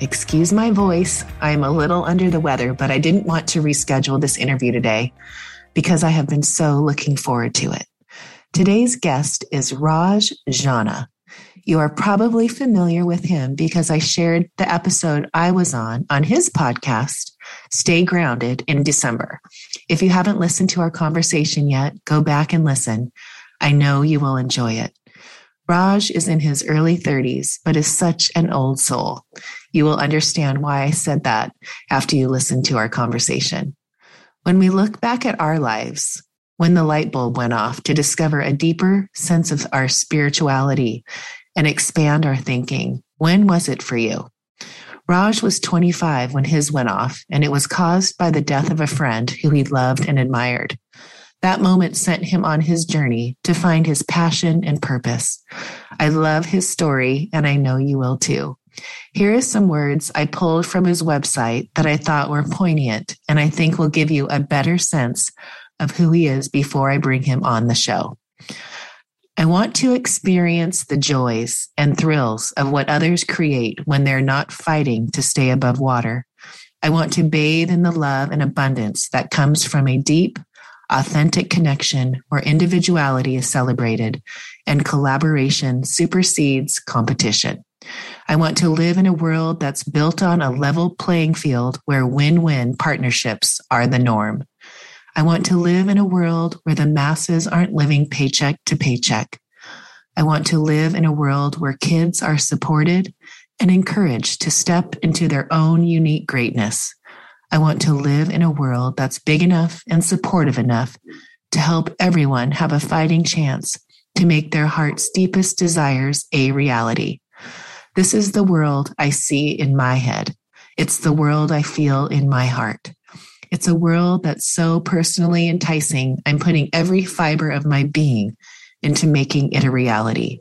Excuse my voice. I'm a little under the weather, but I didn't want to reschedule this interview today because I have been so looking forward to it. Today's guest is Raj Jana. You are probably familiar with him because I shared the episode I was on on his podcast, Stay Grounded, in December. If you haven't listened to our conversation yet, go back and listen. I know you will enjoy it. Raj is in his early 30s, but is such an old soul. You will understand why I said that after you listen to our conversation. When we look back at our lives, when the light bulb went off to discover a deeper sense of our spirituality and expand our thinking, when was it for you? Raj was 25 when his went off, and it was caused by the death of a friend who he loved and admired. That moment sent him on his journey to find his passion and purpose. I love his story, and I know you will too. Here are some words I pulled from his website that I thought were poignant and I think will give you a better sense of who he is before I bring him on the show. I want to experience the joys and thrills of what others create when they're not fighting to stay above water. I want to bathe in the love and abundance that comes from a deep, authentic connection where individuality is celebrated and collaboration supersedes competition. I want to live in a world that's built on a level playing field where win win partnerships are the norm. I want to live in a world where the masses aren't living paycheck to paycheck. I want to live in a world where kids are supported and encouraged to step into their own unique greatness. I want to live in a world that's big enough and supportive enough to help everyone have a fighting chance to make their heart's deepest desires a reality. This is the world I see in my head. It's the world I feel in my heart. It's a world that's so personally enticing. I'm putting every fiber of my being into making it a reality.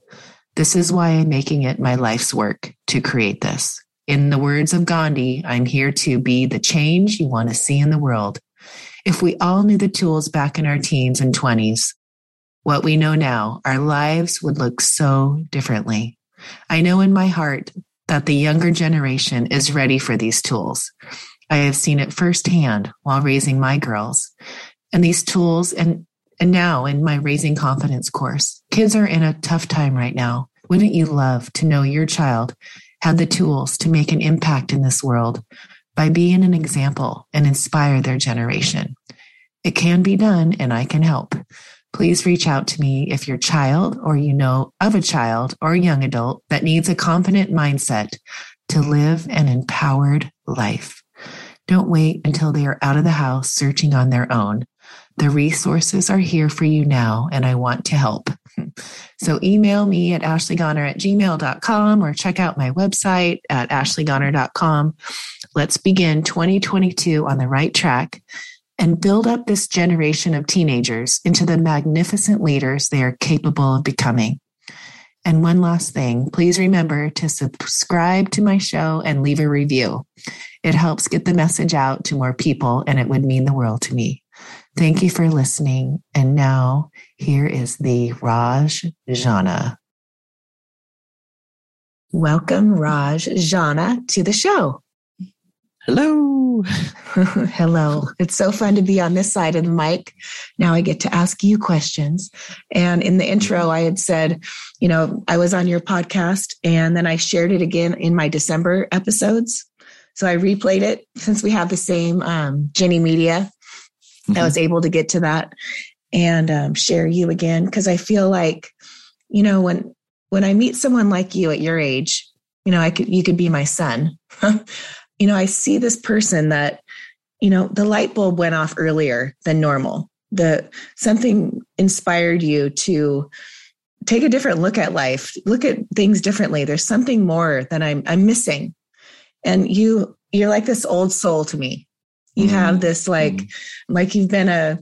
This is why I'm making it my life's work to create this. In the words of Gandhi, I'm here to be the change you want to see in the world. If we all knew the tools back in our teens and 20s, what we know now, our lives would look so differently. I know in my heart that the younger generation is ready for these tools. I have seen it firsthand while raising my girls. And these tools and and now in my raising confidence course, kids are in a tough time right now. Wouldn't you love to know your child have the tools to make an impact in this world by being an example and inspire their generation. It can be done and I can help. Please reach out to me if your child or you know of a child or a young adult that needs a confident mindset to live an empowered life. Don't wait until they are out of the house searching on their own. The resources are here for you now, and I want to help. So email me at ashleygoner at gmail.com or check out my website at ashleygoner.com. Let's begin 2022 on the right track and build up this generation of teenagers into the magnificent leaders they are capable of becoming. And one last thing, please remember to subscribe to my show and leave a review. It helps get the message out to more people and it would mean the world to me. Thank you for listening. And now here is the Raj Jana. Welcome, Raj Jana, to the show. Hello. Hello. It's so fun to be on this side of the mic. Now I get to ask you questions. And in the intro, I had said, you know, I was on your podcast and then I shared it again in my December episodes. So I replayed it since we have the same um, Jenny Media Mm-hmm. I was able to get to that. and um, share you again because I feel like, you know, when when I meet someone like you at your age, you know, I could you could be my son. you know, I see this person that, you know, the light bulb went off earlier than normal. The something inspired you to take a different look at life, look at things differently. There's something more that I'm I'm missing. And you you're like this old soul to me. You mm-hmm. have this like mm-hmm. like you've been a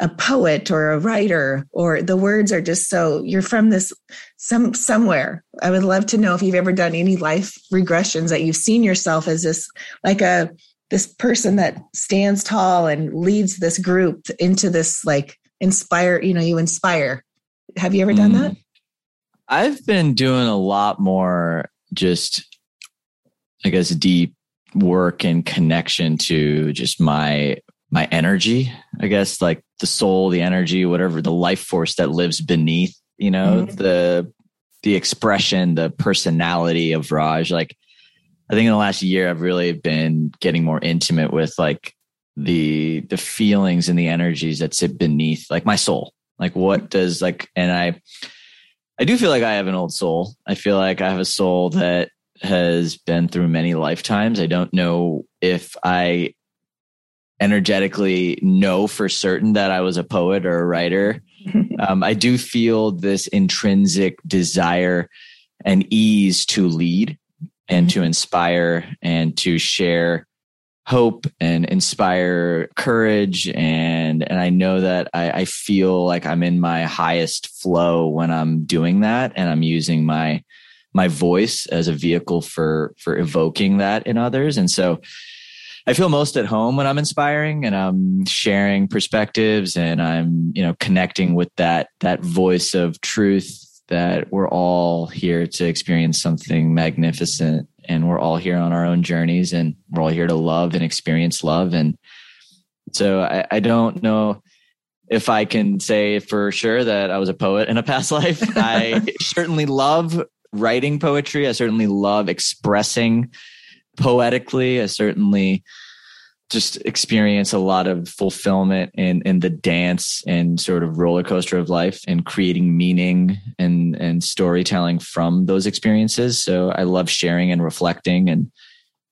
a poet or a writer or the words are just so you're from this some somewhere. I would love to know if you've ever done any life regressions that you've seen yourself as this like a this person that stands tall and leads this group into this like inspire you know you inspire. Have you ever done mm. that i've been doing a lot more just i guess deep work and connection to just my my energy, I guess, like the soul, the energy, whatever, the life force that lives beneath, you know, mm-hmm. the the expression, the personality of Raj. Like I think in the last year I've really been getting more intimate with like the the feelings and the energies that sit beneath like my soul. Like what does like and I I do feel like I have an old soul. I feel like I have a soul that has been through many lifetimes. I don't know if I energetically know for certain that I was a poet or a writer. um, I do feel this intrinsic desire and ease to lead and mm-hmm. to inspire and to share hope and inspire courage and and I know that I, I feel like I'm in my highest flow when I'm doing that and I'm using my my voice as a vehicle for for evoking that in others and so I feel most at home when I'm inspiring and I'm sharing perspectives and I'm, you know, connecting with that that voice of truth that we're all here to experience something magnificent and we're all here on our own journeys and we're all here to love and experience love and so I, I don't know if I can say for sure that I was a poet in a past life. I certainly love writing poetry. I certainly love expressing poetically. I certainly just experience a lot of fulfillment in in the dance and sort of roller coaster of life and creating meaning and and storytelling from those experiences. So I love sharing and reflecting and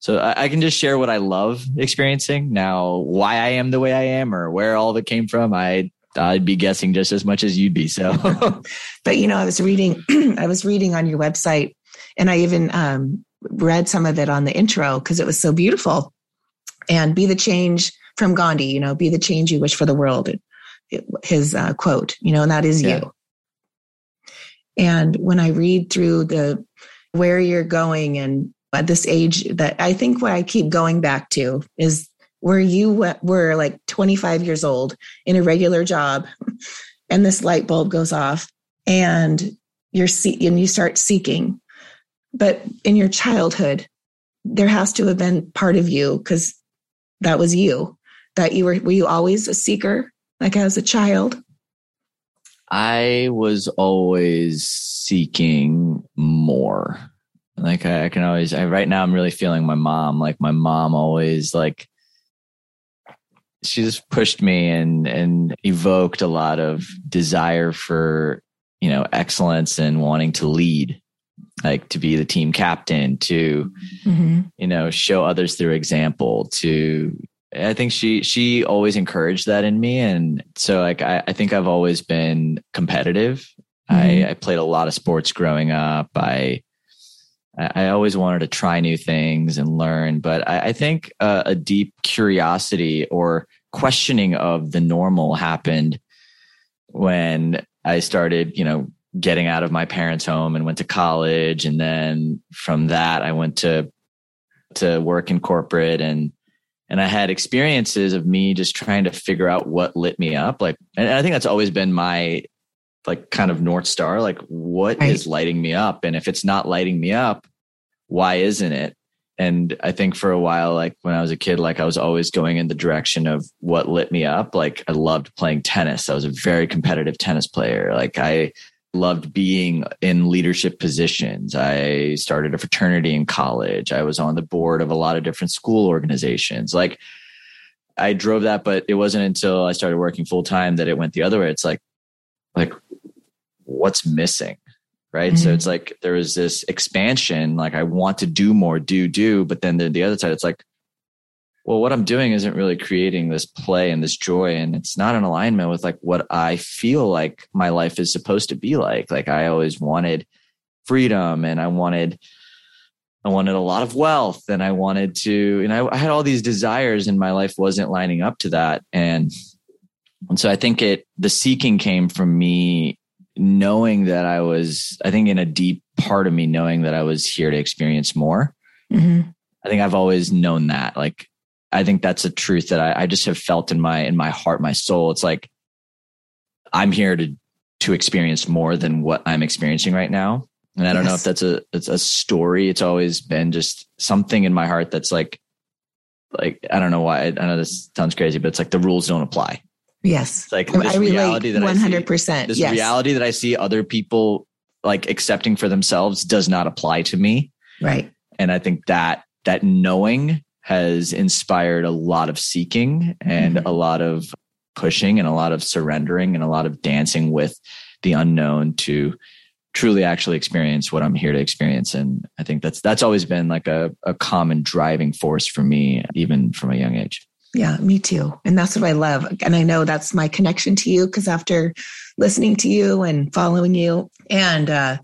so I, I, can just share what I love experiencing. Now, why I am the way I am or where all of it came from, I I'd be guessing just as much as you'd be. So, but you know, I was reading, I was reading on your website, and I even um, read some of it on the intro because it was so beautiful. And be the change from Gandhi, you know, be the change you wish for the world. His uh, quote, you know, and that is yeah. you. And when I read through the where you're going and at this age, that I think what I keep going back to is where you were like 25 years old in a regular job, and this light bulb goes off, and you're see- and you start seeking but in your childhood, there has to have been part of you because that was you. That you were were you always a seeker, like as a child? I was always seeking more. Like I, I can always I right now I'm really feeling my mom. Like my mom always like she just pushed me and and evoked a lot of desire for you know excellence and wanting to lead like to be the team captain to mm-hmm. you know show others through example to i think she she always encouraged that in me and so like i, I think i've always been competitive mm-hmm. I, I played a lot of sports growing up i I always wanted to try new things and learn, but I, I think uh, a deep curiosity or questioning of the normal happened when I started, you know, getting out of my parents' home and went to college. And then from that, I went to, to work in corporate and, and I had experiences of me just trying to figure out what lit me up. Like, and I think that's always been my like kind of North Star. Like, what right. is lighting me up? And if it's not lighting me up, why isn't it? And I think for a while, like when I was a kid, like I was always going in the direction of what lit me up. Like I loved playing tennis. I was a very competitive tennis player. Like I, loved being in leadership positions. I started a fraternity in college. I was on the board of a lot of different school organizations. Like I drove that, but it wasn't until I started working full time that it went the other way. It's like, like, what's missing? Right. Mm-hmm. So it's like there was this expansion, like I want to do more, do, do. But then the, the other side, it's like, well, what I'm doing isn't really creating this play and this joy. And it's not in alignment with like what I feel like my life is supposed to be like. Like I always wanted freedom and I wanted, I wanted a lot of wealth and I wanted to, you know, I had all these desires and my life wasn't lining up to that. And, and so I think it, the seeking came from me knowing that I was, I think in a deep part of me, knowing that I was here to experience more. Mm-hmm. I think I've always known that. Like, I think that's a truth that I, I just have felt in my, in my heart, my soul. It's like, I'm here to, to experience more than what I'm experiencing right now. And I don't yes. know if that's a it's a story. It's always been just something in my heart that's like like I don't know why. I know this sounds crazy, but it's like the rules don't apply. Yes. It's like this I reality that 100%. I see, this yes. reality that I see other people like accepting for themselves does not apply to me. Right. And I think that that knowing has inspired a lot of seeking and mm-hmm. a lot of pushing and a lot of surrendering and a lot of dancing with the unknown to truly actually experience what I'm here to experience. And I think that's that's always been like a, a common driving force for me, even from a young age. Yeah, me too. And that's what I love. And I know that's my connection to you because after listening to you and following you, and uh,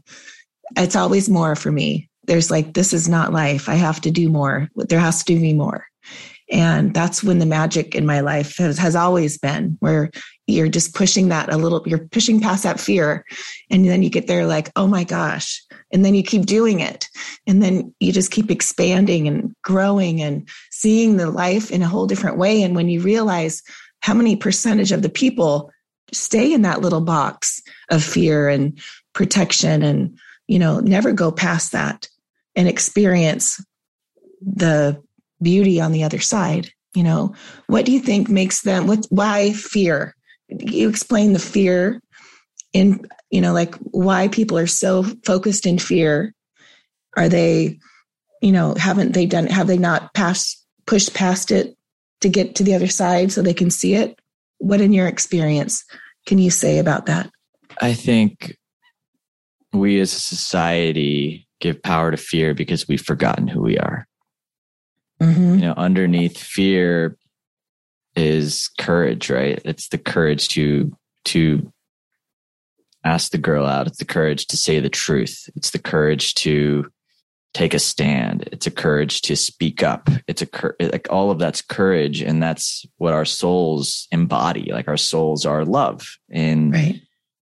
it's always more for me. There's like, this is not life. I have to do more. There has to be more. And that's when the magic in my life has, has always been where you're just pushing that a little, you're pushing past that fear. And then you get there like, oh my gosh. And then you keep doing it. And then you just keep expanding and growing and seeing the life in a whole different way. And when you realize how many percentage of the people stay in that little box of fear and protection and, you know, never go past that and experience the beauty on the other side you know? What do you think makes them what why fear? You explain the fear in you know like why people are so focused in fear. Are they you know haven't they done have they not passed pushed past it to get to the other side so they can see it? What in your experience can you say about that? I think we as a society give power to fear because we've forgotten who we are Mm-hmm. You know, underneath fear is courage, right? It's the courage to to ask the girl out. It's the courage to say the truth. It's the courage to take a stand. It's a courage to speak up. It's a cur- like all of that's courage, and that's what our souls embody. Like our souls are love in right.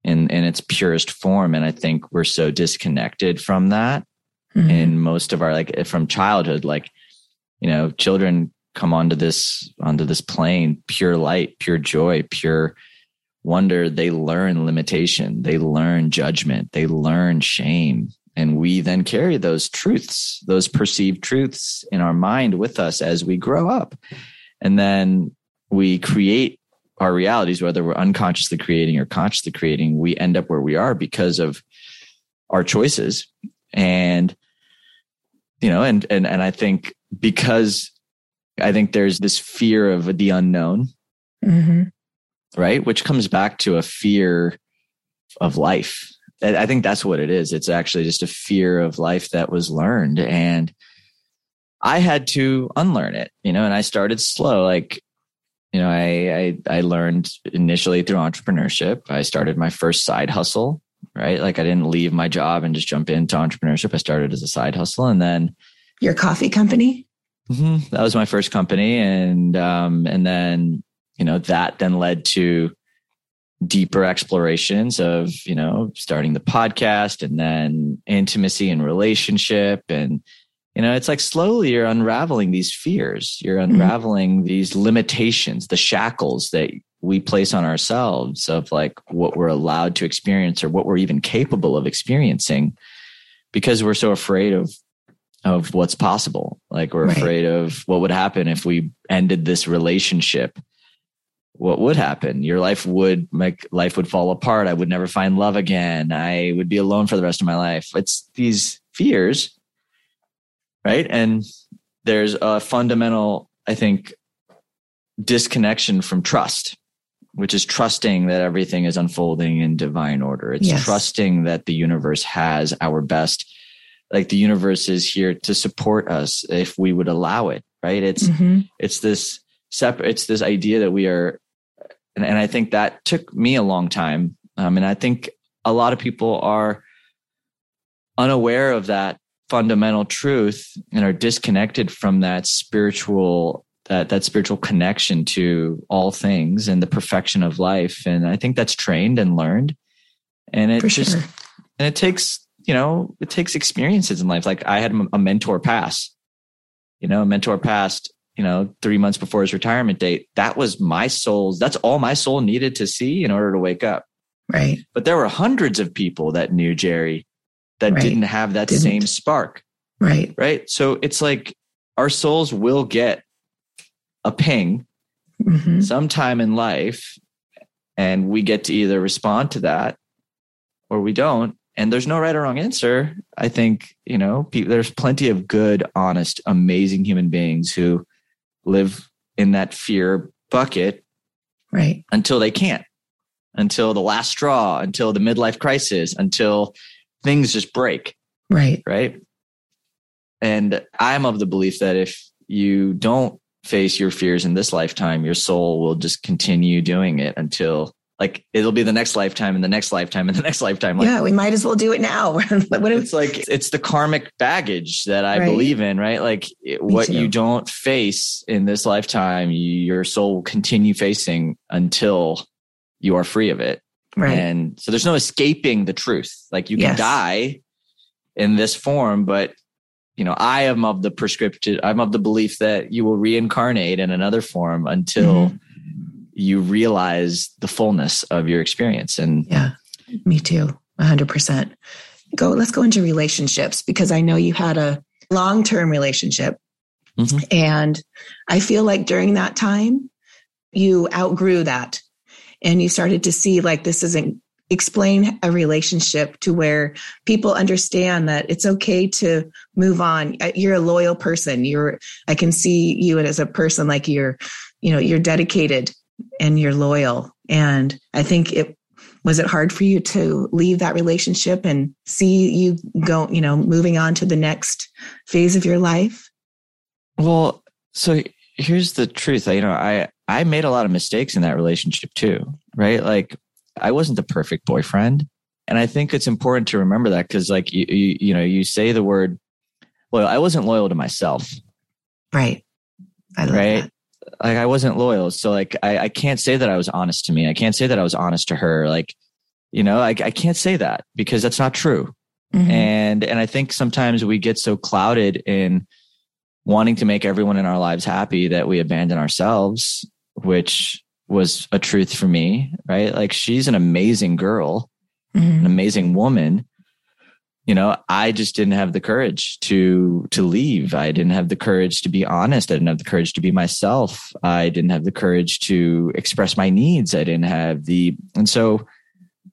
In in its purest form. And I think we're so disconnected from that mm-hmm. in most of our like from childhood. Like you know, children come onto this onto this plane, pure light, pure joy, pure wonder. They learn limitation, they learn judgment, they learn shame. And we then carry those truths, those perceived truths in our mind with us as we grow up. And then we create our realities, whether we're unconsciously creating or consciously creating, we end up where we are because of our choices. And, you know, and, and, and I think because I think there's this fear of the unknown, mm-hmm. right? Which comes back to a fear of life. I think that's what it is. It's actually just a fear of life that was learned. And I had to unlearn it, you know, and I started slow. Like, you know, I, I, I learned initially through entrepreneurship. I started my first side hustle, right? Like I didn't leave my job and just jump into entrepreneurship. I started as a side hustle and then your coffee company? Mm-hmm. That was my first company, and um, and then you know that then led to deeper explorations of you know starting the podcast and then intimacy and relationship and you know it's like slowly you're unraveling these fears you're mm-hmm. unraveling mm-hmm. these limitations the shackles that we place on ourselves of like what we're allowed to experience or what we're even capable of experiencing because we're so afraid of of what's possible. Like we're right. afraid of what would happen if we ended this relationship. What would happen? Your life would make life would fall apart. I would never find love again. I would be alone for the rest of my life. It's these fears, right? And there's a fundamental, I think, disconnection from trust, which is trusting that everything is unfolding in divine order. It's Yes. trusting that the universe has our best. Like the universe is here to support us if we would allow it, right? It's Mhm. it's this separate it's this idea that we are and, and i think that took me a long time um, and i think a lot of people are unaware of that fundamental truth and are disconnected from that spiritual that that spiritual connection to all things and the perfection of life. And i think that's trained and learned. And it For just sure. and it takes you know it takes experiences in life. Like i had a mentor pass. You know a mentor passed you know three months before his retirement date. That was my soul's that's all my soul needed to see in order to wake up. Right. but there were hundreds of people that knew jerry that Right. didn't have that Didn't. same spark Right. right so it's like our souls will get a ping Mhm. sometime in life and we get to either respond to that or we don't and there's no right or wrong answer i think you know pe- there's plenty of good honest amazing human beings who live in that fear bucket Right. until they can't until the last straw until the midlife crisis until things just break Right. right? And I'm of the belief that if you don't face your fears in this lifetime, your soul will just continue doing it until like it'll be the next lifetime and the next lifetime and the next lifetime. Like yeah, we might as well do it now. what if, it's like it's the karmic baggage that I Right. believe in, right? Like it- what you don't face in this lifetime, you, your soul will continue facing until you are free of it. Right. And so there's no escaping the truth. Like you can Yes. die in this form, but you know, I am of the prescriptive, I'm of the belief that you will reincarnate in another form until Mhm. you realize the fullness of your experience. And Yeah, me too. 100%. Go, let's go into relationships because I know you had a long term relationship. Mhm. And I feel like during that time, you outgrew that and you started to see like this isn't explain a relationship to where people understand that it's okay to move on. Uh, you're a loyal person. You're i can see you as a person like you're you know you're dedicated and you're loyal. And i think it was it hard for you to leave that relationship and see you go you know moving on to the next phase of your life? Well, so here's the truth. You know, I, I made a lot of mistakes in that relationship too, right? Like I wasn't the perfect boyfriend. And I think it's important to remember that because like you, you, you know, you say the word, well, I wasn't loyal to myself. right i love Right. that like I wasn't loyal. So like I, I can't say that I was honest to me. I can't say that I was honest to her. Like, you know, I, I can't say that because that's not true. Mhm. And and I think sometimes we get so clouded in wanting to make everyone in our lives happy that we abandon ourselves, which was a truth for me, right? Like she's an amazing girl, Mhm. an amazing woman. You know, I just didn't have the courage to to leave. I didn't have the courage to be honest. I didn't have the courage to be myself. I didn't have the courage to express my needs. I didn't have the and so,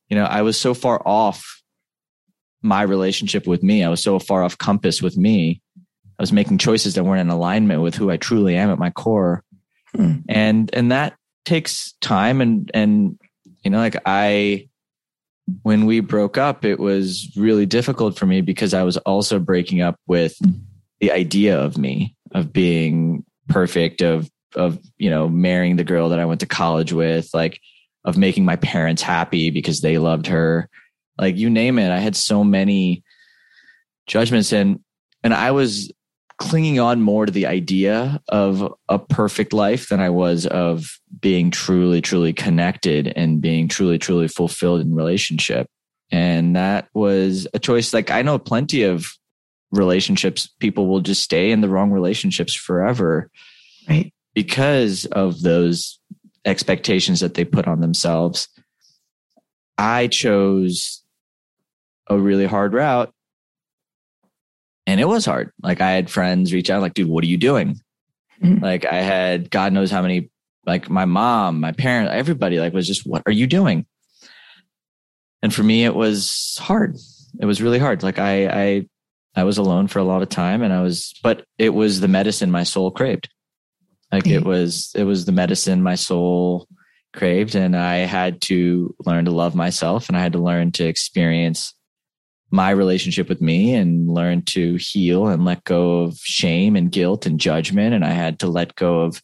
you know, I was so far off my relationship with me. I was so far off compass with me. I was making choices that weren't in alignment with who I truly am at my core. Hmm. And and that takes time and and you know like I when we broke up it was really difficult for me because I was also breaking up with the idea of me of being perfect of of you know marrying the girl that I went to college with like of making my parents happy because they loved her like you name it i had so many judgments and and i was clinging on more to the idea of a perfect life than i was of being truly truly connected and being truly truly fulfilled in relationship. And that was a choice like i know plenty of relationships. People will just stay in the wrong relationships forever right. because of those expectations that they put on themselves. I chose a really hard route and it was hard. Like I had friends reach out like, dude, what are you doing? Mhm. Like I had God knows how many, like my mom, my parents, everybody like was just, what are you doing? And for me, it was hard. It was really hard. Like I, I, I was alone for a lot of time and I was, but it was the medicine my soul craved. Like it was, it was the medicine my soul craved. And I had to learn to love myself and I had to learn to experience my relationship with me and learn to heal and let go of shame and guilt and judgment. And I had to let go of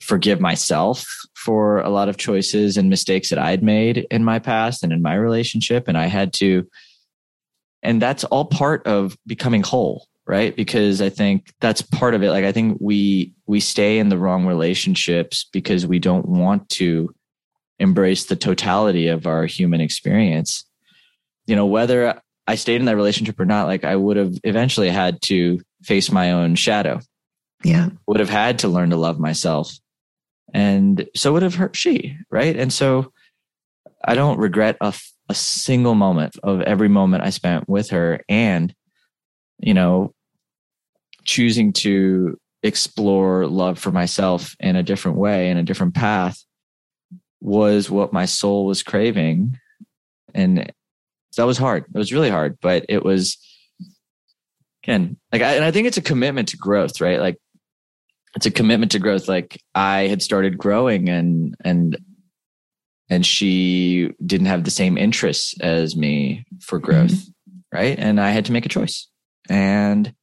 forgive myself for a lot of choices and mistakes that I'd made in my past and in my relationship. And I had to, and that's all part of becoming whole right because i think that's part of it like i think we we stay in the wrong relationships because we don't want to embrace the totality of our human experience you know whether i stayed in that relationship or not like i would have eventually had to face my own shadow. Yeah. Would have had to learn to love myself. And so would have her she right? And so i don't regret a, a single moment of every moment i spent with her and you know choosing to explore love for myself in a different way in a different path was what my soul was craving. And that was hard. It was really hard but it was again like I, and i think it's a commitment to growth right? Like it's a commitment to growth. Like i had started growing and and and she didn't have the same interests as me for growth mm-hmm. right? And i had to make a choice. And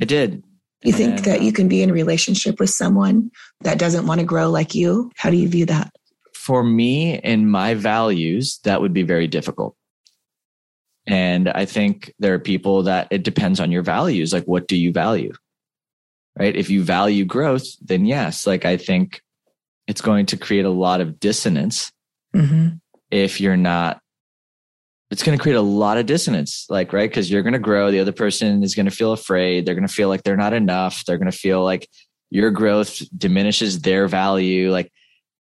i did. You think and, that you can be in a relationship with someone that doesn't want to grow like you? How do you view that? For me and my values that would be very difficult and i think there are people that it depends on your values like what do you value right? If you value growth, then yes, like I think it's going to create a lot of dissonance mm-hmm. if you're not. It's going to create a lot of dissonance, like, right? Because you're going to grow. The other person is going to feel afraid. They're going to feel like they're not enough. They're going to feel like your growth diminishes their value. Like,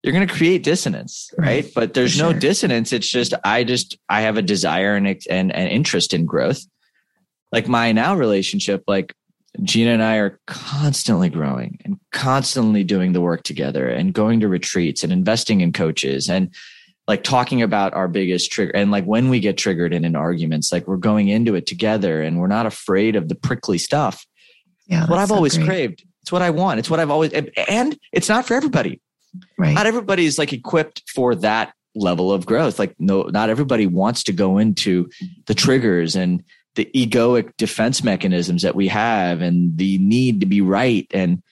you're going to create dissonance, right? But there's no dissonance. It's just, I just, I have a desire and, and, and interest in growth. Like my now relationship, like Gina and I are constantly growing and constantly doing the work together and going to retreats and investing in coaches and like talking about our biggest trigger and like when we get triggered in an arguments, like we're going into it together and we're not afraid of the prickly stuff. Yeah. What I've so always great. craved. It's what I want. It's what I've always, and it's not for everybody. Right. Not everybody's like equipped for that level of growth. Like no, not everybody wants to go into the triggers and the egoic defense mechanisms that we have and the need to be right and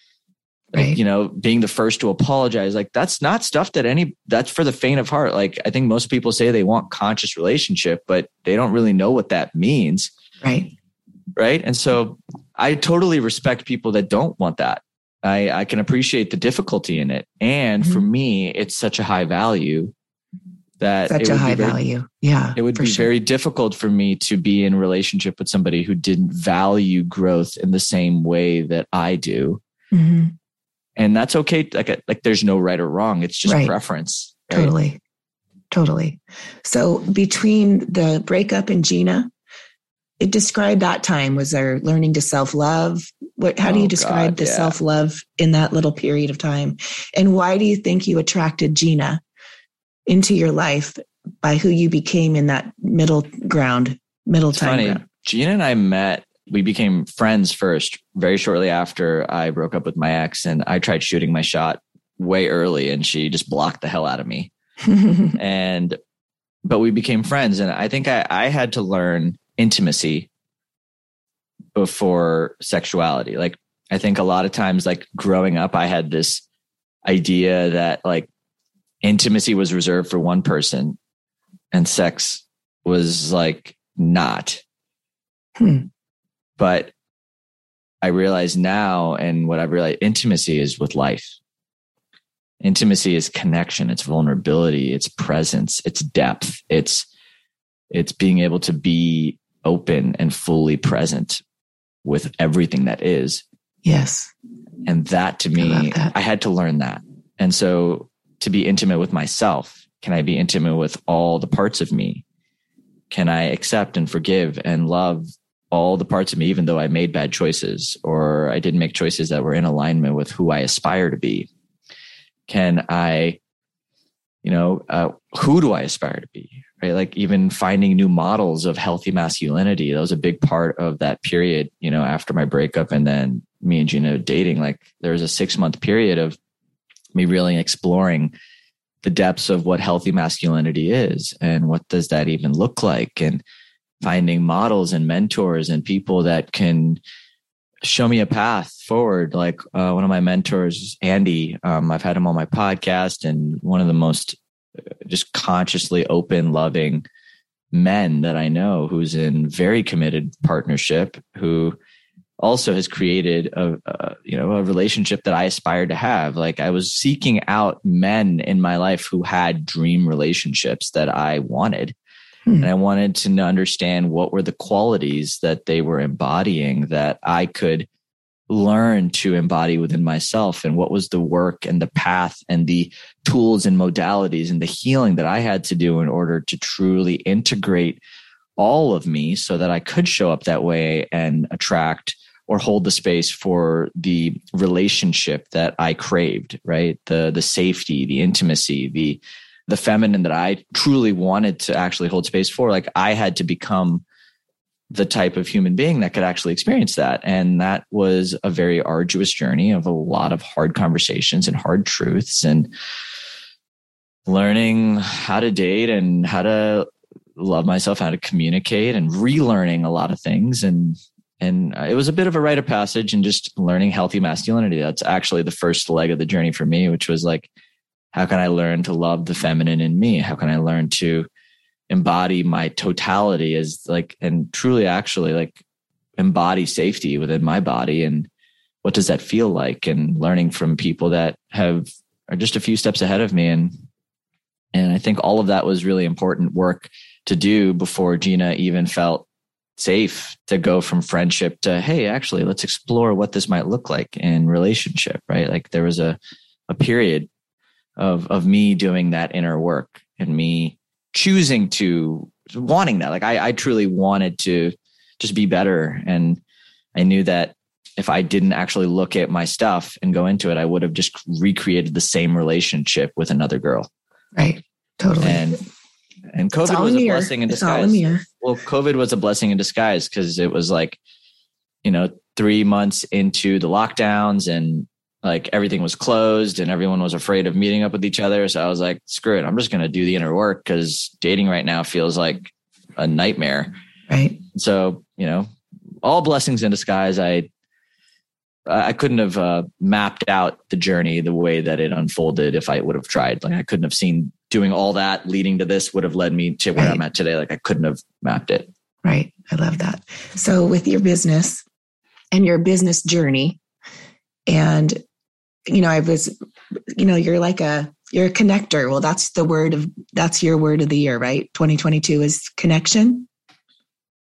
right. You know being the first to apologize like that's not stuff that any that's for the faint of heart like i think most people say they want conscious relationship but they don't really know what that means right right and so i totally respect people that don't want that i i can appreciate the difficulty in it and mm-hmm. for me it's such a high value that such a high very, value. Yeah. It would be sure. very difficult for me to be in relationship with somebody who didn't value growth in the same way that I do. Mm-hmm. And that's okay. Like, like there's no right or wrong. It's just right. preference. Right? Totally. Totally. So between the breakup and Gina, it described that time. Was there learning to self love? What, how do you oh, describe God, the yeah. self love in that little period of time? And why do you think you attracted Gina? into your life by who you became in that middle ground, middle it's time. Funny. Ground. Gina and I met. We became friends first, very shortly after I broke up with my ex, and I tried shooting my shot way early, and she just blocked the hell out of me. and but we became friends, and I think I, I had to learn intimacy before sexuality. Like I think a lot of times, like growing up, I had this idea that like intimacy was reserved for one person and sex was like not. Hmm. But I realize now, and what I realize intimacy is with life. Intimacy is connection, it's vulnerability, it's presence, it's depth, it's it's being able to be open and fully present with everything that is. Yes. And that to me, I, I had to learn that. And so to be intimate with myself? Can I be intimate with all the parts of me? Can I accept and forgive and love all the parts of me, even though I made bad choices or I didn't make choices that were in alignment with who I aspire to be? Can I, you know, uh, who do I aspire to be? Right. Like even finding new models of healthy masculinity. That was a big part of that period, you know, after my breakup and then me and Gina dating, like there was a six month period of me really exploring the depths of what healthy masculinity is and what does that even look like and finding models and mentors and people that can show me a path forward. Like uh, one of my mentors, Andy, um, I've had him on my podcast and one of the most just consciously open, loving men that I know who's in very committed partnership who also has created a, a, you know a relationship that I aspired to have. Like I was seeking out men in my life who had dream relationships that I wanted. Hmm. And I wanted to understand what were the qualities that they were embodying that I could learn to embody within myself and what was the work and the path and the tools and modalities and the healing that I had to do in order to truly integrate all of me so that I could show up that way and attract or hold the space for the relationship that I craved, right? The the safety, the intimacy, the the feminine that I truly wanted to actually hold space for. Like I had to become the type of human being that could actually experience that. And that was a very arduous journey of a lot of hard conversations and hard truths and learning how to date and how to love myself, how to communicate and relearning a lot of things. And and it was a bit of a rite of passage and just learning healthy masculinity. That's actually the first leg of the journey for me, which was like, how can I learn to love the feminine in me? How can I learn to embody my totality as like, and truly actually like embody safety within my body? And what does that feel like? And learning from people that have are just a few steps ahead of me. And, and I think all of that was really important work to do before Gina even felt safe to go from friendship to hey actually let's explore what this might look like in relationship right like there was a a period of of me doing that inner work and me choosing to wanting that. Like i i truly wanted to just be better. And i knew that if i didn't actually look at my stuff and go into it i would have just recreated the same relationship with another girl. Right. Totally. And and COVID was a blessing in disguise. Well, COVID was a blessing in disguise because it was like, you know, three months into the lockdowns and like everything was closed and everyone was afraid of meeting up with each other. So I was like, screw it. I'm just going to do the inner work because dating right now feels like a nightmare. Right. So, you know, all blessings in disguise. I, I couldn't have uh, mapped out the journey the way that it unfolded if I would have tried. Like I couldn't have seen doing all that leading to this would have led me to where right. I'm at today. Like I couldn't have mapped it. Right. I love that. So with your business and your business journey, and you know, I was, you know, you're like a you're a connector. Well, that's the word of that's your word of the year, right? 2022 is connection.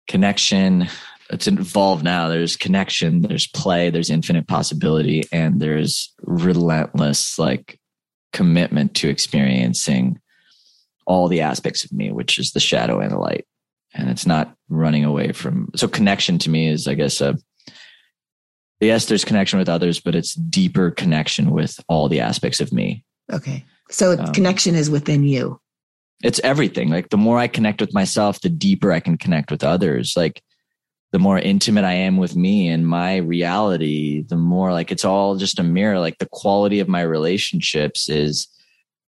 Connection. It's involved now. There's connection, there's play, there's infinite possibility, and there's relentless like commitment to experiencing all the aspects of me, which is the shadow and the light. And it's not running away from. So connection to me is, I guess, a yes, there's connection with others, but it's deeper connection with all the aspects of me. Okay. So um, connection is within you. It's everything. Like the more I connect with myself, the deeper I can connect with others. Like the more intimate I am with me and my reality, the more like it's all just a mirror. Like the quality of my relationships is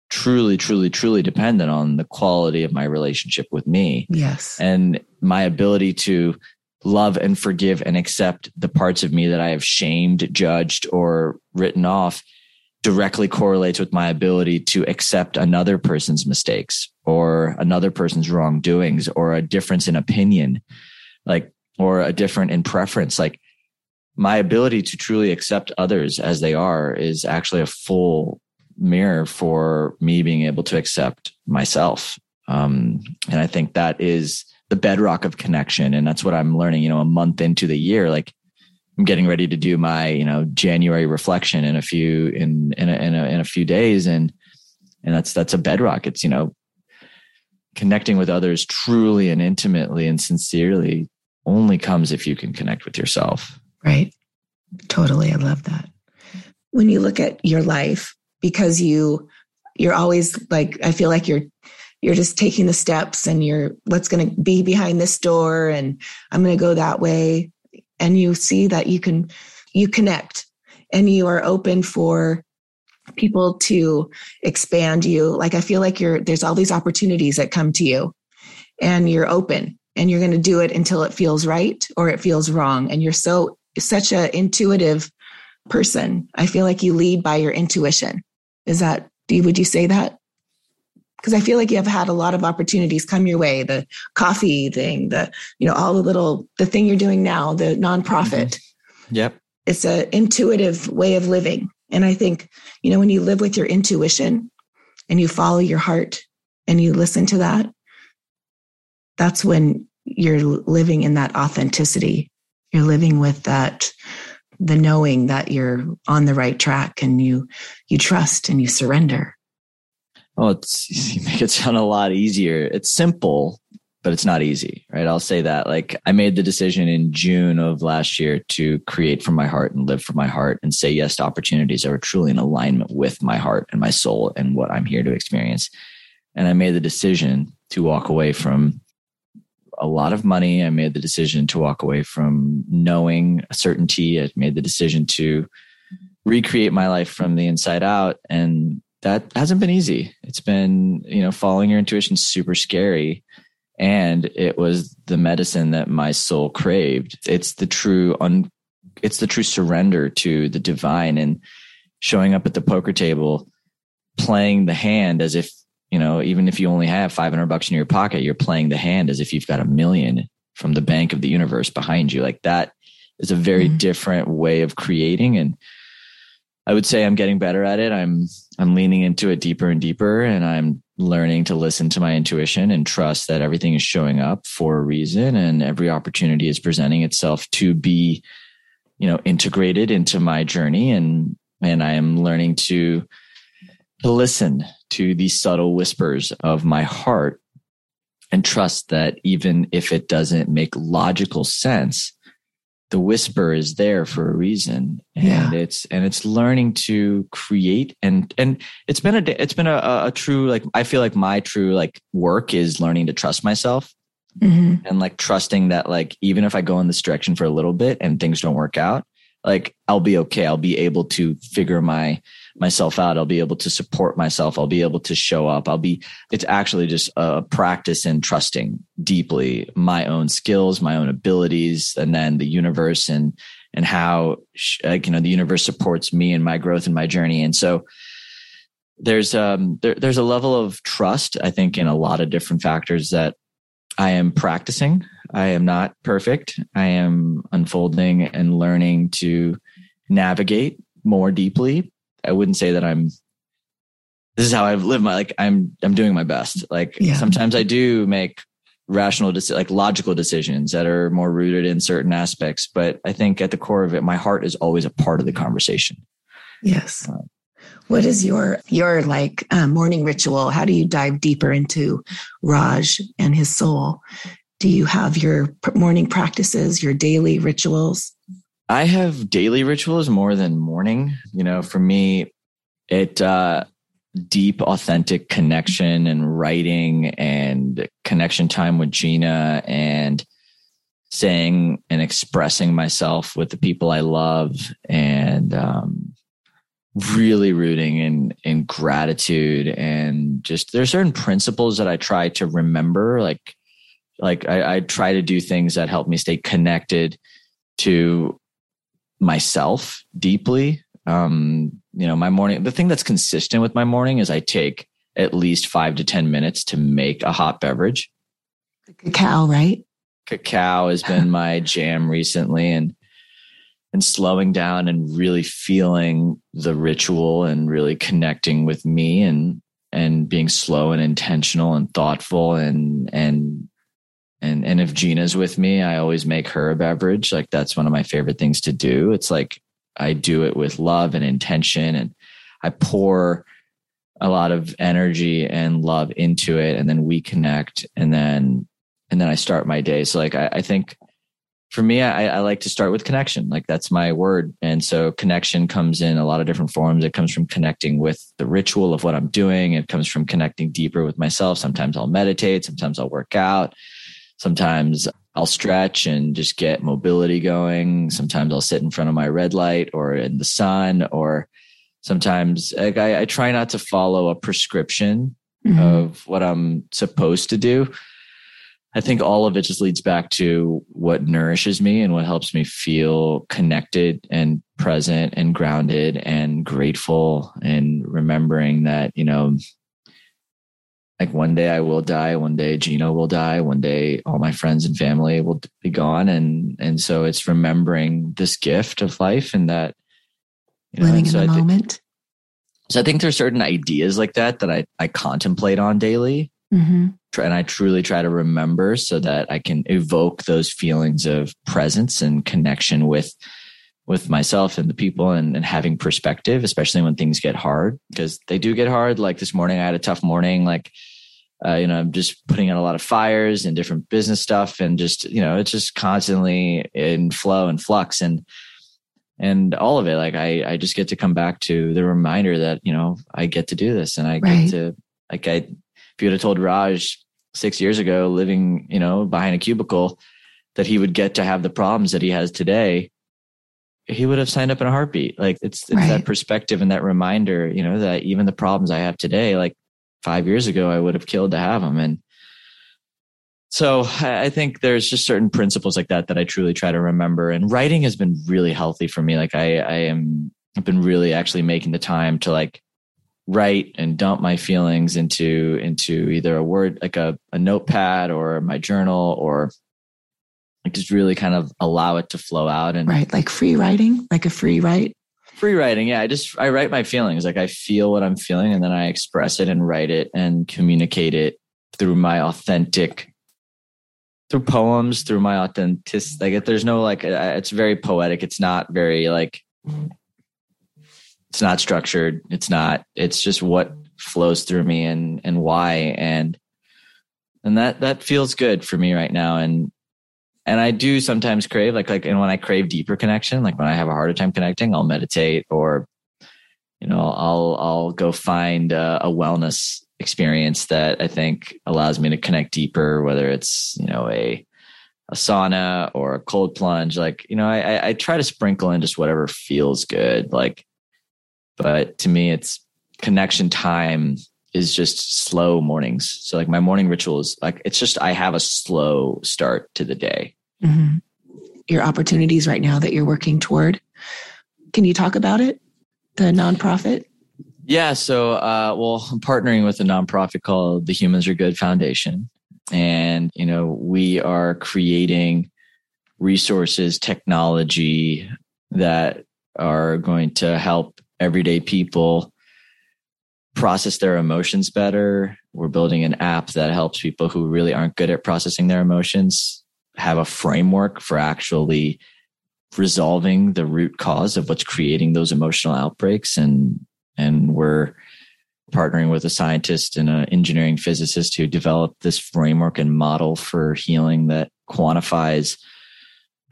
truly, truly, truly dependent on the quality of my relationship with me. Yes. And my ability to love and forgive and accept the parts of me that I have shamed, judged, or written off directly correlates with my ability to accept another person's mistakes or another person's wrongdoings or a difference in opinion. Like or a different in preference like my ability to truly accept others as they are is actually a full mirror for me being able to accept myself um, and i think that is the bedrock of connection and that's what i'm learning you know a month into the year like i'm getting ready to do my you know january reflection in a few in in a, in a, in a few days and and that's that's a bedrock it's you know connecting with others truly and intimately and sincerely only comes if you can connect with yourself. Right. Totally. I love that. When you look at your life, because you you're always like I feel like you're you're just taking the steps and you're what's going to be behind this door and I'm going to go that way and you see that you can you connect and you are open for people to expand you. Like I feel like you're there's all these opportunities that come to you and you're open and you're going to do it until it feels right or it feels wrong. And you're so such a intuitive person. I feel like you lead by your intuition. Is that would you say that? Because I feel like you have had a lot of opportunities come your way, the coffee thing, the, you know, all the little, the thing you're doing now, the nonprofit. Mm-hmm. Yep. It's an intuitive way of living. And I think, you know, when you live with your intuition and you follow your heart and you listen to that, that's when you're living in that authenticity. You're living with that the knowing that you're on the right track and you you trust and you surrender. Oh, it's you make it sound a lot easier. It's simple, but it's not easy, right? I'll say that. Like I made the decision in June of last year to create from my heart and live from my heart and say yes to opportunities that are truly in alignment with my heart and my soul and what I'm here to experience. And I made the decision to walk away from a lot of money. I made the decision to walk away from knowing a certainty. I made the decision to recreate my life from the inside out. And that hasn't been easy. It's been, you know, following your intuition super scary. And it was the medicine that my soul craved. It's the true un, it's the true surrender to the divine and showing up at the poker table, playing the hand as if you know, even if you only have 500 bucks in your pocket, you're playing the hand as if you've got a million from the bank of the universe behind you. Like that is a very mm-hmm. different way of creating. And I would say I'm getting better at it. I'm, I'm leaning into it deeper and deeper and I'm learning to listen to my intuition and trust that everything is showing up for a reason and every opportunity is presenting itself to be, you know, integrated into my journey. And, and I am learning to, to listen to the subtle whispers of my heart and trust that even if it doesn't make logical sense, the whisper is there for a reason and yeah. it's and it's learning to create and and it's been a it's been a, a true like i feel like my true like work is learning to trust myself mm-hmm. and like trusting that like even if i go in this direction for a little bit and things don't work out like i'll be okay i'll be able to figure my myself out. I'll be able to support myself. I'll be able to show up. I'll be, it's actually just a practice in trusting deeply my own skills, my own abilities, and then the universe and, and how, like, you know, the universe supports me and my growth and my journey. And so, there's um there, there's a level of trust i think in a lot of different factors that i am practicing i am not perfect i am unfolding and learning to navigate more deeply I wouldn't say that I'm this is how I've lived my like I'm I'm doing my best. Like yeah. sometimes I do make rational like logical decisions that are more rooted in certain aspects, but I think at the core of it my heart is always a part of the conversation. Yes. Uh, what is your your like uh, morning ritual? How do you dive deeper into Raj and his soul? Do you have your morning practices, your daily rituals? I have daily rituals more than morning. You know, for me, it uh, deep, authentic connection and writing and connection time with Gina and saying and expressing myself with the people I love and um, really rooting in in gratitude and just there are certain principles that I try to remember like like I, I try to do things that help me stay connected to myself deeply. Um, you know, my morning, the thing that's consistent with my morning is I take at least five to 10 minutes to make a hot beverage. Cacao, right? Cacao has been my jam recently and, and slowing down and really feeling the ritual and really connecting with me and, and being slow and intentional and thoughtful and, and and and if Gina's with me, I always make her a beverage. Like that's one of my favorite things to do. It's like I do it with love and intention and I pour a lot of energy and love into it and then we connect and then and then I start my day. So like I, I think for me, I, I, like to start with connection. Like that's my word. And so connection comes in a lot of different forms. It comes from connecting with the ritual of what I'm doing. It comes from connecting deeper with myself. Sometimes I'll meditate. Sometimes I'll work out. Sometimes I'll stretch and just get mobility going. Sometimes I'll sit in front of my red light or in the sun, or sometimes like, I, I try not to follow a prescription mm-hmm. of what I'm supposed to do. I think all of it just leads back to what nourishes me and what helps me feel connected and present and grounded and grateful and remembering that, you know, like one day I will die, one day Gina will die, one day all my friends and family will be gone. And, and so it's remembering this gift of life and that, you know, living in so the I moment. so I think there's certain ideas like that that I, I contemplate on daily. Mm-hmm. And I truly try to remember so that I can evoke those feelings of presence and connection with with myself and the people and, and having perspective, especially when things get hard, because they do get hard. Like this morning, I had a tough morning. Like, uh, you know, I'm just putting out a lot of fires and different business stuff, and just you know, it's just constantly in flow and flux, and and all of it. Like, I I just get to come back to the reminder that you know I get to do this, and I right. get to like I if you would have told Raj six years ago, living you know behind a cubicle, that he would get to have the problems that he has today he would have signed up in a heartbeat. Like it's, it's right. that perspective and that reminder, you know, that even the problems I have today, like five years ago, I would have killed to have them. And so I think there's just certain principles like that that I truly try to remember. And writing has been really healthy for me. Like I, I am, I've been really actually making the time to like write and dump my feelings into into either a word like a, a notepad or my journal or like just really kind of allow it to flow out and right like free writing like a free write free writing yeah i just i write my feelings. Like i feel what i'm feeling and then i express it and write it and communicate it through my authentic through poems through my authentic like there's no like it's very poetic. It's not very like it's not structured. It's not it's just what flows through me and and why. And and that that feels good for me right now. And and I do sometimes crave like like and when I crave deeper connection, like when I have a harder time connecting, I'll meditate or you know I'll I'll go find a, a wellness experience that I think allows me to connect deeper, whether it's you know a a sauna or a cold plunge. Like you know I I try to sprinkle in just whatever feels good. Like, but to me, it's connection time is just slow mornings. So like my morning rituals, like it's just I have a slow start to the day. Mm-hmm. Your opportunities right now that you're working toward. Can you talk about it? The nonprofit. Yeah. So, uh, well, I'm partnering with a nonprofit called the Humans Are Good Foundation, and you know we are creating resources, technology that are going to help everyday people process their emotions better. We're building an app that helps people who really aren't good at processing their emotions have a framework for actually resolving the root cause of what's creating those emotional outbreaks and and we're partnering with a scientist and an engineering physicist who developed this framework and model for healing that quantifies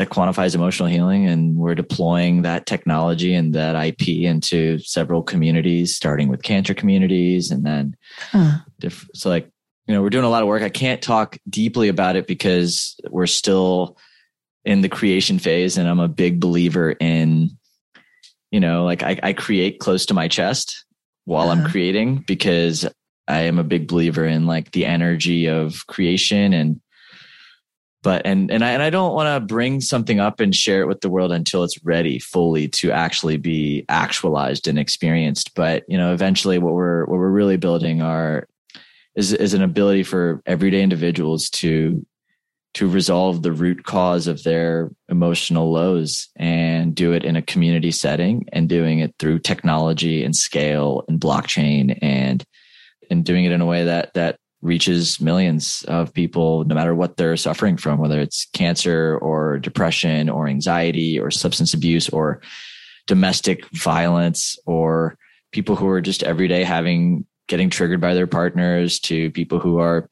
that quantifies emotional healing and we're deploying that technology and that IP into several communities starting with cancer communities and then huh. so like you know we're doing a lot of work I can't talk deeply about it because we're still in the creation phase and I'm a big believer in you know like I, I create close to my chest while uh-huh. I'm creating because I am a big believer in like the energy of creation and but and and I and I don't want to bring something up and share it with the world until it's ready fully to actually be actualized and experienced. But you know, eventually, what we're what we're really building are is is an ability for everyday individuals to to resolve the root cause of their emotional lows and do it in a community setting and doing it through technology and scale and blockchain and and doing it in a way that that reaches millions of people, no matter what they're suffering from, whether it's cancer or depression or anxiety or substance abuse or domestic violence or people who are just every day having getting triggered by their partners to people who are,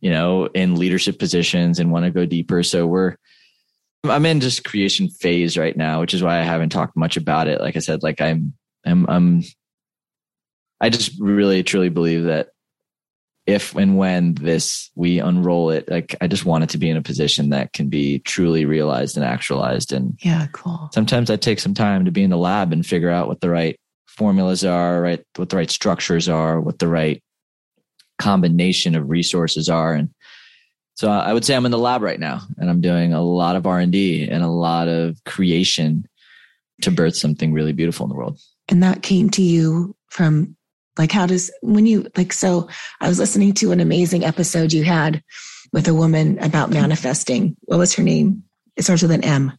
you know, in leadership positions and want to go deeper. So we're, I'm in just creation phase right now, which is why I haven't talked much about it. Like I said, like I'm, I'm, I'm, I just really truly believe that if and when this we unroll it, like I just want it to be in a position that can be truly realized and actualized. And yeah, cool. Sometimes I take some time to be in the lab and figure out what the right formulas are, right? What the right structures are, what the right combination of resources are. And so I would say I'm in the lab right now and I'm doing a lot of R&D and a lot of creation to birth something really beautiful in the world. And that came to you from like how does when you like so I was listening to an amazing episode you had with a woman about manifesting. What was her name? It starts with an M.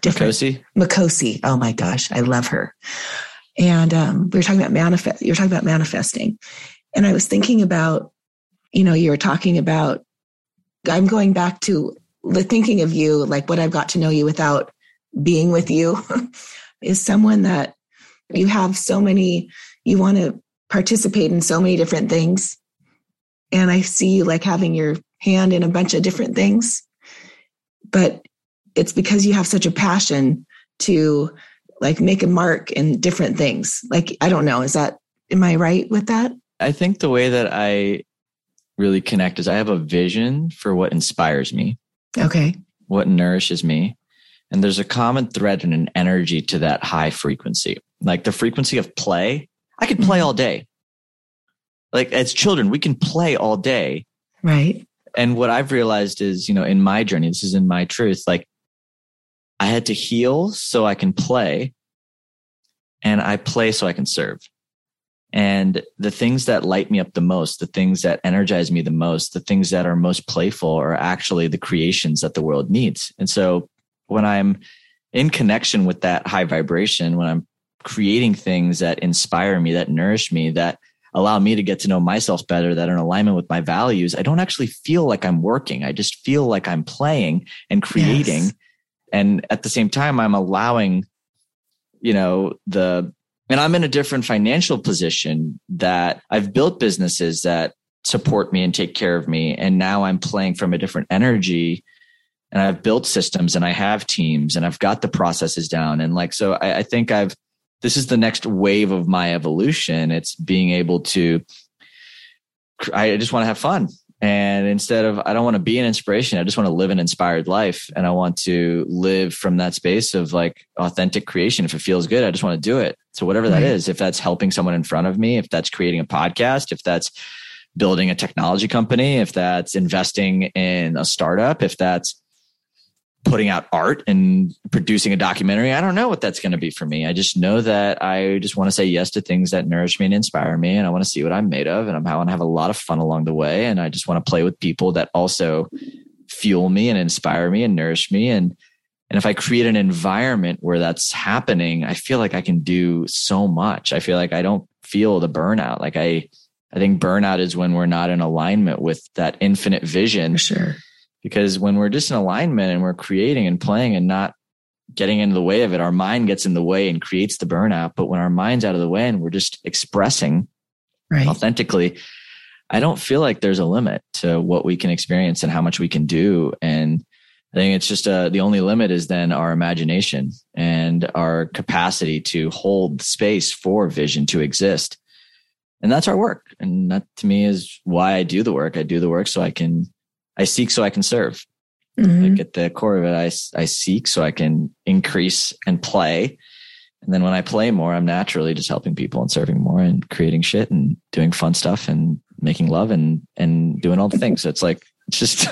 Different. Makosi. Makosi. Oh my gosh, I love her. And um, we were talking about manifest. You were talking about manifesting, and I was thinking about, you know, you were talking about. I'm going back to the thinking of you, like what I've got to know you without being with you, is someone that you have so many. You want to participate in so many different things, and I see you like having your hand in a bunch of different things, but it's because you have such a passion to like make a mark in different things. Like, I don't know. Is that, am I right with that? I think the way that I really connect is I have a vision for what inspires me. Okay. What nourishes me. And there's a common thread and an energy to that high frequency. Like the frequency of play, I could play mm-hmm. all day. Like as children, we can play all day. Right. And what I've realized is, you know, in my journey, this is in my truth, like I had to heal so I can play, and I play so I can serve. And the things that light me up the most, the things that energize me the most, the things that are most playful are actually the creations that the world needs. And so when I'm in connection with that high vibration, when I'm creating things that inspire me, that nourish me, that allow me to get to know myself better, that are in alignment with my values, I don't actually feel like I'm working. I just feel like I'm playing and creating. Yes. And at the same time i'm allowing you know the and i'm in a different financial position that i've built businesses that support me and take care of me. And now i'm playing from a different energy. And i've built systems and i have teams and i've got the processes down. And like so I, I think i've this is the next wave of my evolution it's being able to i just want to have fun and instead of, I don't want to be an inspiration. I just want to live an inspired life. And I want to live from that space of like authentic creation. If it feels good, I just want to do it. So whatever that right. is, if that's helping someone in front of me, if that's creating a podcast, if that's building a technology company, if that's investing in a startup, if that's putting out art and producing a documentary. I don't know what that's going to be for me. I just know that I just want to say yes to things that nourish me and inspire me. And I want to see what I'm made of. And I want to have a lot of fun along the way. And I just want to play with people that also fuel me and inspire me and nourish me. And, and if I create an environment where that's happening, I feel like I can do so much. I feel like I don't feel the burnout. Like I, I think burnout is when we're not in alignment with that infinite vision. Sure because when we're just in alignment and we're creating and playing and not getting into the way of it, our mind gets in the way and creates the burnout. But when our mind's out of the way and we're just expressing right. authentically, I don't feel like there's a limit to what we can experience and how much we can do. And I think it's just uh, the only limit is then our imagination and our capacity to hold space for vision to exist. And that's our work. And that to me is why I do the work. I do the work so I can I seek so I can serve. Mm-hmm. Like at the core of it, I, I seek so I can increase and play. And then when I play more, I'm naturally just helping people and serving more and creating shit and doing fun stuff and making love and, and doing all the things. So it's like, it's just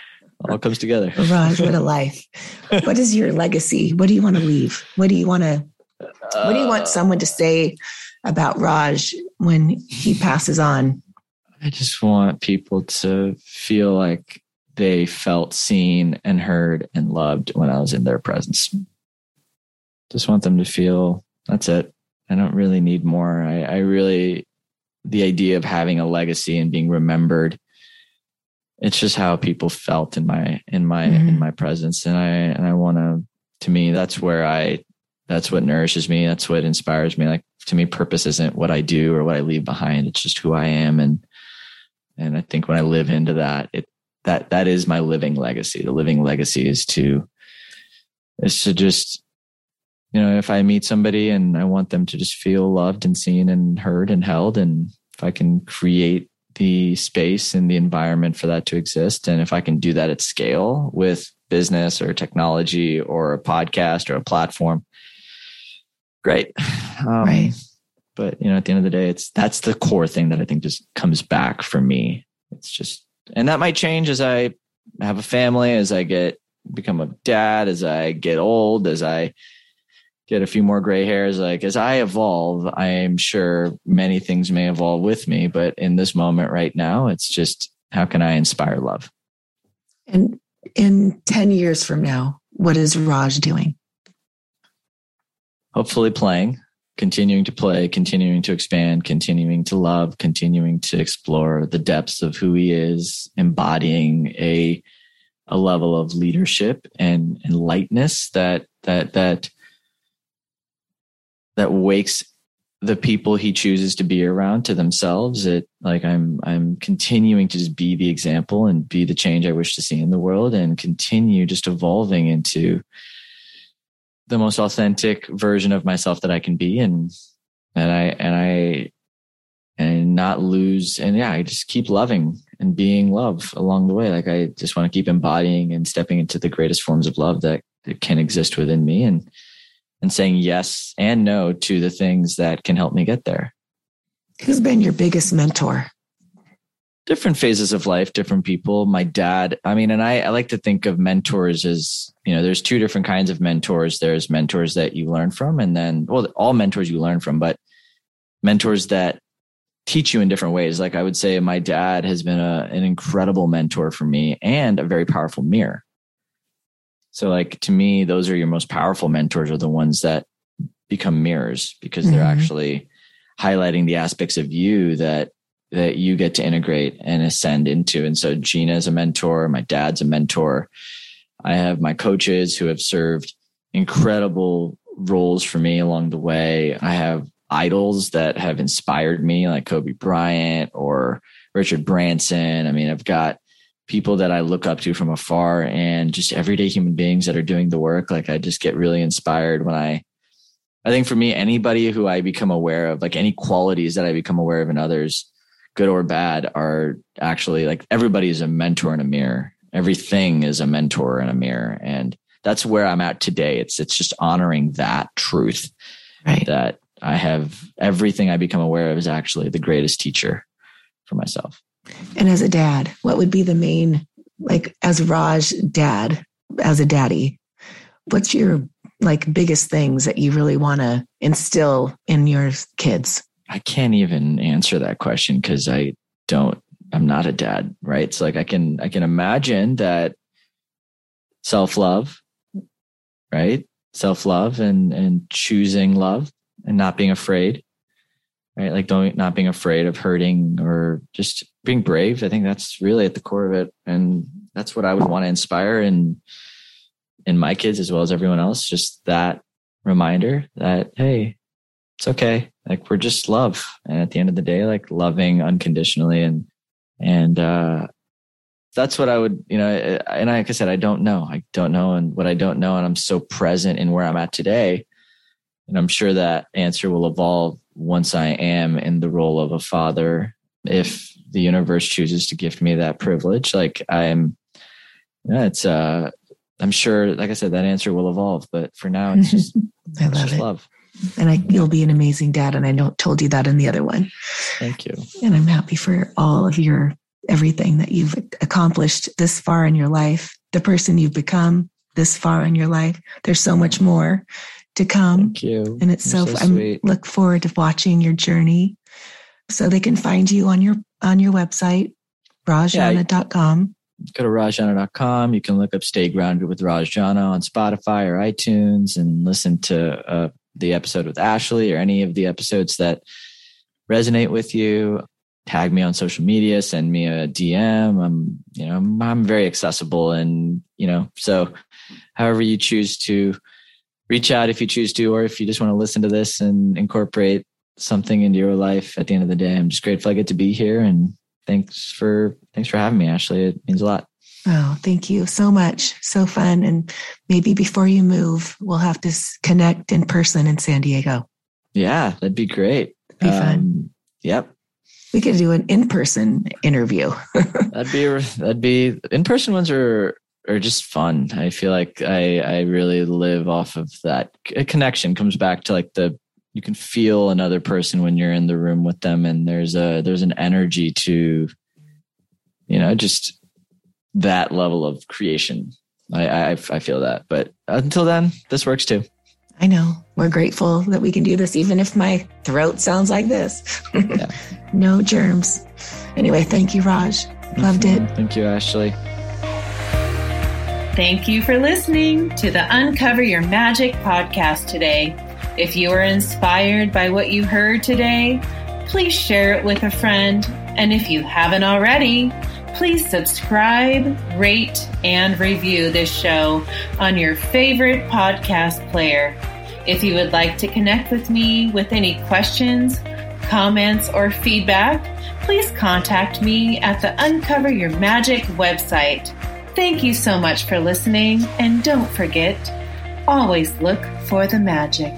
all comes together. Raj, what a life. what is your legacy? What do you want to leave? What do you want to, what do you want someone to say about Raj when he passes on? I just want people to feel like they felt seen and heard and loved when I was in their presence. Just want them to feel that's it. I don't really need more. I, I really, the idea of having a legacy and being remembered, it's just how people felt in my, in my, mm-hmm. in my presence. And I, and I want to, to me, that's where I, that's what nourishes me. That's what inspires me. Like to me, purpose isn't what I do or what I leave behind. It's just who I am. And, and I think when I live into that, it that that is my living legacy. The living legacy is to is to just you know if I meet somebody and I want them to just feel loved and seen and heard and held, and if I can create the space and the environment for that to exist. And if I can do that at scale with business or technology or a podcast or a platform, great. Um, right. But you know, at the end of the day, it's that's the core thing that I think just comes back for me. It's just, and that might change as I have a family, as I get become a dad, as I get old, as I get a few more gray hairs. Like as I evolve, I am sure many things may evolve with me. But in this moment right now, it's just how can I inspire love? And in 10 years from now, what is Raj doing? Hopefully playing, continuing to play, continuing to expand, continuing to love, continuing to explore the depths of who he is, embodying a a level of leadership and, and lightness that that that that wakes the people he chooses to be around to themselves. It like i'm i'm continuing to just be the example and be the change i wish to see in the world and continue just evolving into the most authentic version of myself that i can be and and i and i and not lose and yeah i just keep loving and being love along the way like i just want to keep embodying and stepping into the greatest forms of love that, that can exist within me and and saying yes and no to the things that can help me get there. Who's been your biggest mentor? Different phases of life, different people. My dad, I mean, and I, I like to think of mentors as, you know, there's two different kinds of mentors. There's mentors that you learn from, and then, well, all mentors you learn from, but mentors that teach you in different ways. Like I would say, my dad has been a, an incredible mentor for me and a very powerful mirror. So like to me, those are your most powerful mentors are the ones that become mirrors because they're mm-hmm. actually highlighting the aspects of you that that you get to integrate and ascend into. And so Gina is a mentor, my dad's a mentor. I have my coaches who have served incredible roles for me along the way. I have idols that have inspired me like Kobe Bryant or Richard Branson. I mean, I've got people that I look up to from afar and just everyday human beings that are doing the work. Like I just get really inspired when I, I think for me, anybody who I become aware of, like any qualities that I become aware of in others, good or bad, are actually like everybody is a mentor in a mirror. Everything is a mentor in a mirror. And that's where I'm at today. It's, it's just honoring that truth right. that I have everything I become aware of is actually the greatest teacher for myself. And as a dad, what would be the main, like as Raj dad, as a daddy, what's your like biggest things that you really want to instill in your kids? I can't even answer that question because I don't, I'm not a dad, right? So like I can, I can imagine that self love, right? Self love and, and choosing love and not being afraid right? Like don't not being afraid of hurting or just being brave. I think that's really at the core of it, and that's what I would want to inspire in in my kids as well as everyone else. Just that reminder that hey, it's okay. Like we're just love, and at the end of the day, like loving unconditionally, and and uh, that's what I would, you know. And I, like I said, I don't know. I don't know, and what I don't know, and I'm so present in where I'm at today. And I'm sure that answer will evolve once I am in the role of a father, if the universe chooses to gift me that privilege, like I'm, yeah, it's, uh, I'm sure, like I said, that answer will evolve, but for now, it's just, I love it's just love. And I, you'll be an amazing dad. And I know, told you that in the other one. Thank you. And I'm happy for all of your, everything that you've accomplished this far in your life, the person you've become this far in your life. There's so much more to come. Thank you. And it's You're so, so I look forward to watching your journey. So they can find you on your on your website, rajjana.com. Yeah, go to rajjana.com. You can look up Stay Grounded with Raj Jana on Spotify or iTunes and listen to uh, the episode with Ashley or any of the episodes that resonate with you. Tag me on social media, send me a DM. I'm, you know, I'm, I'm very accessible and, you know, so however you choose to reach out if you choose to, or if you just want to listen to this and incorporate something into your life at the end of the day. I'm just grateful I get to be here and thanks for thanks for having me, Ashley. It means a lot. Oh, thank you so much. So fun. And maybe before you move, we'll have to connect in person in San Diego. Yeah, that'd be great. Be um, fun. Yep. We could do an in-person interview. that'd be that'd be in-person ones are are just fun. I feel like I I really live off of that a connection. Comes back to like the you can feel another person when you're in the room with them, and there's a there's an energy to you know just that level of creation. I I, I feel that, but until then, this works too. I know. We're grateful that we can do this, even if my throat sounds like this. yeah. No germs. Anyway, thank you, Raj. Loved it. Thank you, Ashley. Thank you for listening to the Uncover Your Magic podcast today. If you were inspired by what you heard today, please share it with a friend. And if you haven't already, please subscribe, rate, and review this show on your favorite podcast player. If you would like to connect with me with any questions, comments, or feedback, please contact me at the Uncover Your Magic website. Thank you so much for listening, and don't forget, always look for the magic.